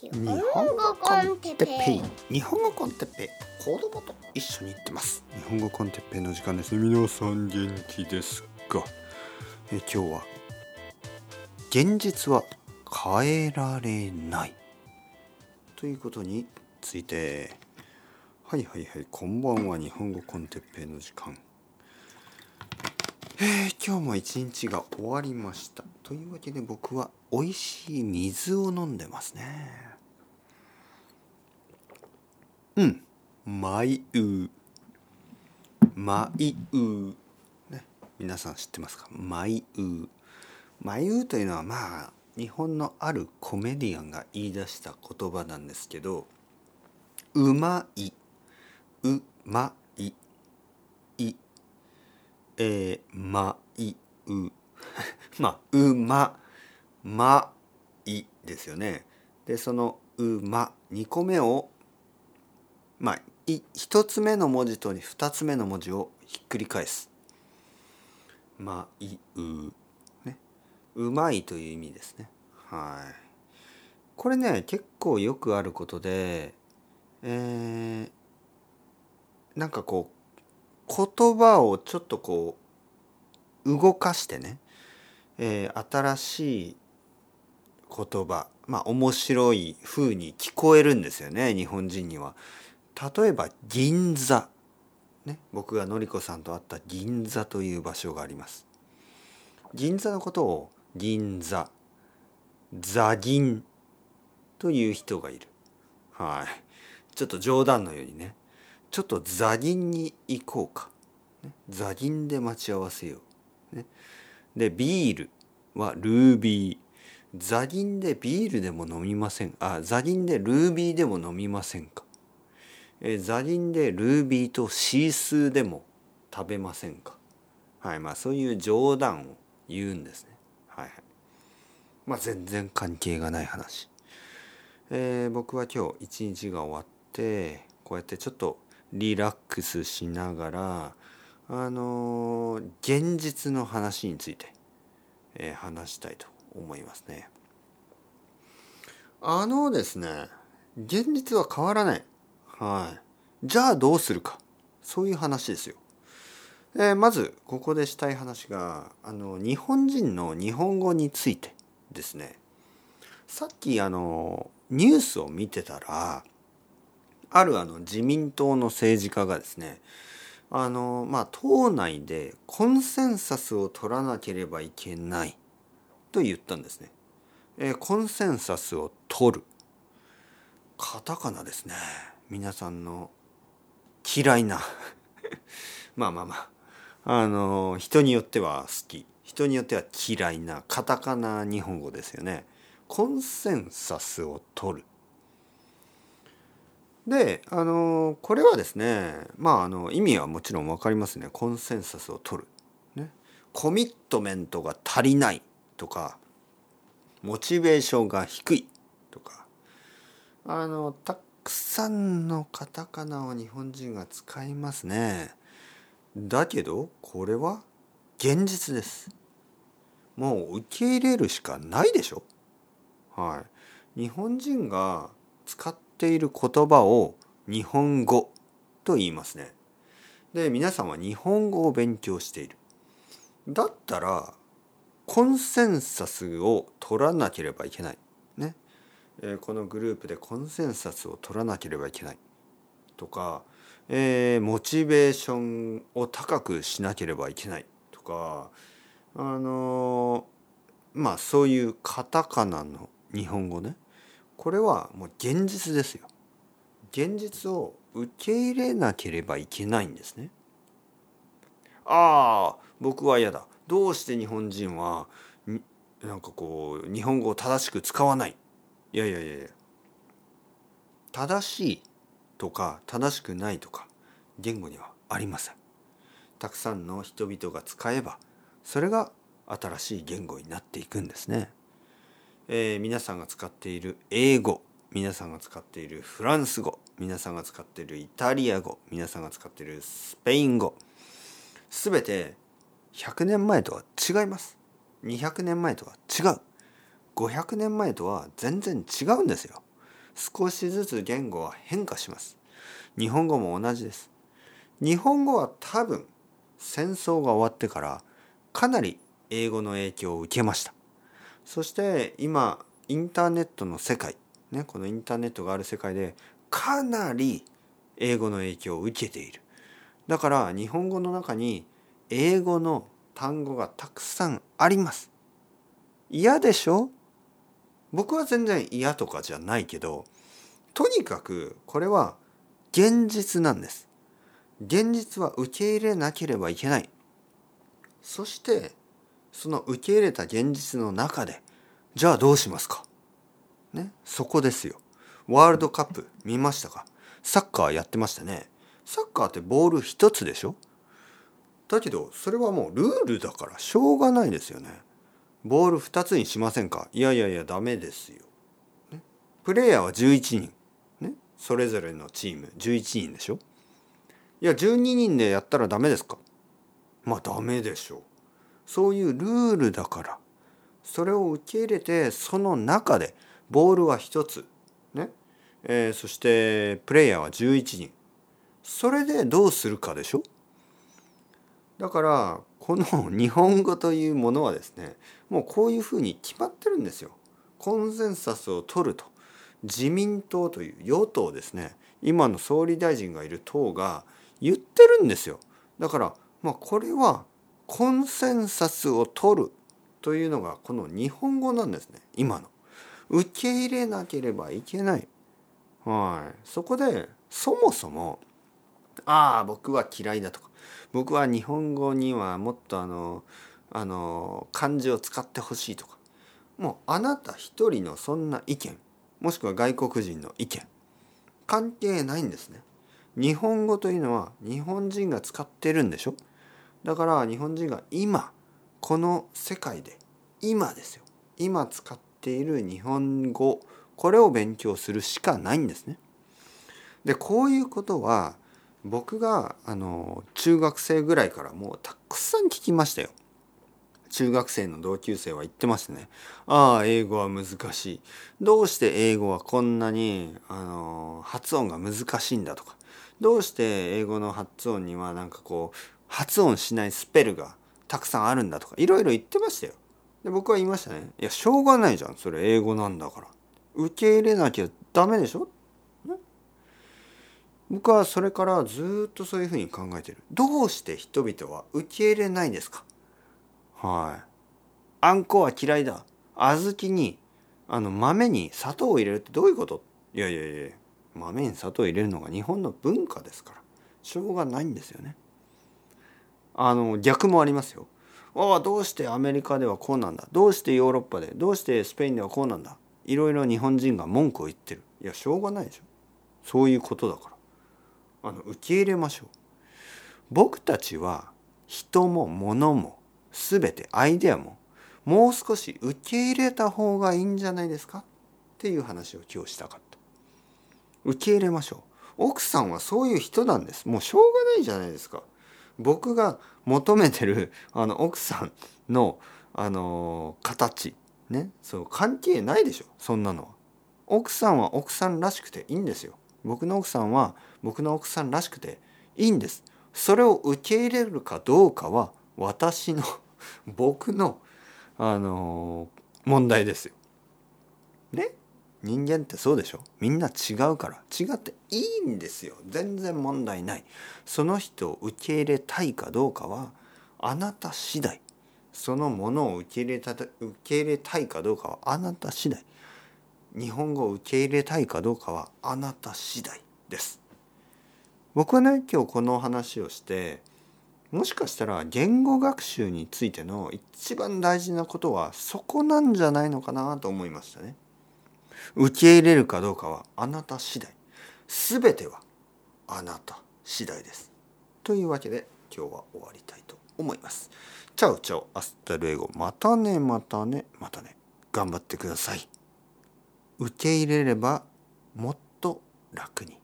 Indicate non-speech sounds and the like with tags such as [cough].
日本語コンテッペイ。日本語コンテッペイ。子供と一緒に行ってます。日本語コンテッペイの時間です。ね皆さん元気ですか？え今日は現実は変えられない。ということについて。はいはいはい。こんばんは日本語コンテッペイの時間。えー、今日も一日が終わりました。というわけで僕は美味しい水を飲んでますねうん。マイウーマイウーね。皆さん知ってますか？マイウーマイウーというのはまあ日本のあるコメディアンが言い出した言葉なんですけどうまい。うまい。い。えー、まいう。[laughs] まあうま。まいですよね。でそのうま2個目をまあい1つ目の文字と2つ目の文字をひっくり返す。まあいうね。うまいという意味ですね。はい。これね結構よくあることでえー、なんかこう言葉をちょっとこう動かしてね、えー、新しい言葉。まあ面白い風に聞こえるんですよね日本人には。例えば銀座、ね、僕がのりこさんと会った銀座という場所があります。銀座のことを銀座座銀という人がいる。はい。ちょっと冗談のようにねちょっと座銀に行こうか。座銀で待ち合わせよう。ね、で、ビールはルービー。座銀でビールでも飲みません。あ、座銀でルービーでも飲みませんか。えー、座銀でルービーとシースーでも食べませんか？はい、まあそういう冗談を言うんですね。はいはい。まあ全然関係がない話。えー、僕は今日一日が終わってこうやってちょっとリラックスしながらあの現実の話について、えー、話したいと思いますね。あのですね現実は変わらない。はい。じゃあどうするかそういう話ですよ。えー、まずここでしたい話があの日本人の日本語についてですね。さっきあのニュースを見てたらあるあの自民党の政治家がですねあのまあ党内でコンセンサスを取らなければいけないと言ったんですね。えー、コンセンサスを取るカタカナですね皆さんの嫌いな。[laughs] まあまあまあ。あの人によっては好き。人によっては嫌いなカタカナ日本語ですよね。コンセンサスを取る。であのこれはですねまああの意味はもちろん分かりますね。コンセンサスを取る、ね、コミットメントが足りないとかモチベーションが低いとか。あのたくさんのカタカナを日本人が使いますねだけどこれは現実ですもう受け入れるしかないでしょはい日本人が使っている言葉を日本語と言いますね。で皆さんは日本語を勉強している。だったらコンセンサスを取らなければいけない。ね。え、このグループでコンセンサスを取らなければいけない。とか、えー、モチベーションを高くしなければいけない。とかあのー、まあそういうカタカナの日本語ね。これはもう現実ですよ。現実を受け入れなければいけないんですね。ああ僕は嫌だ。どうして日本人はなんかこう日本語を正しく使わないいやいやいやいや正しいとか正しくないとか言語にはありません。たくさんの人々が使えばそれが新しい言語になっていくんですね。えー、皆さんが使っている英語皆さんが使っているフランス語皆さんが使っているイタリア語皆さんが使っているスペイン語全て100年前とは違います200年前とは違う500年前とは全然違うんですよ。少しずつ言語は変化します。日本語も同じです。日本語は多分戦争が終わってからかなり英語の影響を受けました。そして今インターネットの世界ねこのインターネットがある世界でかなり英語の影響を受けている。だから日本語の中に英語の単語がたくさんあります。嫌でしょ？僕は全然嫌とかじゃないけどとにかくこれは現実なんです。現実は受け入れなければいけない。そしてその受け入れた現実の中でじゃあどうしますか？ね？そこですよ。ワールドカップ見ましたか？サッカーやってましたね。サッカーってボール一つでしょ？だけどそれはもうルールだからしょうがないですよね。ボール2つにしませんか？いやいやいやダメですよ、ね、プレイヤーは11人、ね、それぞれのチーム。11人でしょ？いや12人でやったらダメですか？まあダメでしょう。そういうルールだから。それを受け入れてその中でボールは1つ。ね、えー、そしてプレイヤーは11人。それでどうするかでしょ？だからこの日本語というものはですねもうこういうふうに決まってるんですよ。コンセンサスを取ると自民党という与党ですね今の総理大臣がいる党が言ってるんですよ。だからまあこれはコンセンサスを取るというのがこの日本語なんですね今の。受け入れなければいけない。はい、そこでそもそも「ああ僕は嫌いだ」とか。僕は日本語にはもっとあのあの漢字を使ってほしいとか。もうあなた一人のそんな意見。もしくは外国人の意見。関係ないんですね。日本語というのは日本人が使ってるんでしょ？だから日本人が今この世界で今ですよ。今使っている日本語これを勉強するしかないんですね。でこういうことは僕があの中学生ぐらいからもうたくさん聞きましたよ。中学生の同級生は言ってますね。ああ英語は難しい。どうして英語はこんなにあの発音が難しいんだとかどうして英語の発音にはなんかこう発音しないスペルがたくさんあるんだとかいろいろ言ってましたよ。で僕は言いましたね。いやしょうがないじゃんそれ英語なんだから。受け入れなきゃダメでしょ僕はそれからずっとそういうふうに考えてる。どうして人々は受け入れないんですか？はい。あんこは嫌いだ。小豆にあの豆に砂糖を入れるってどういうこと？いやいやいや。豆に砂糖を入れるのが日本の文化ですから。しょうがないんですよね。あの逆もありますよ。ああどうしてアメリカではこうなんだ？どうしてヨーロッパで？どうしてスペインではこうなんだ？いろいろ日本人が文句を言ってる。いやしょうがないでしょ。そういうことだから。あの受け入れましょう。僕たちは人も物も全てアイデアももう少し受け入れた方がいいんじゃないですか？っていう話を今日したかった。受け入れましょう。奥さんはそういう人なんです。もうしょうがないじゃないですか。僕が求めてるあの奥さんのあの形ね。そう関係ないでしょ。そんなのは。奥さんは奥さんらしくていいんですよ。僕の奥さんは僕の奥さんらしくていいんです。それを受け入れるかどうかは私の [laughs] 僕のあのー、問題ですよ。ね？人間ってそうでしょ？みんな違うから。違っていいんですよ。全然問題ない。その人を受け入れたいかどうかはあなた次第。そのものを受け入れた受け入れたいかどうかはあなた次第。日本語を受け入れたいかどうかはあなた次第です僕はね今日この話をしてもしかしたら言語学習についての一番大事なことはそこなんじゃないのかなと思いましたね。受け入れるかどうかはあなた次第。全てはあなた次第です。というわけで今日は終わりたいと思います。 chao chao hasta luego またねまたねまたね頑張ってください。受け入れればもっと楽に。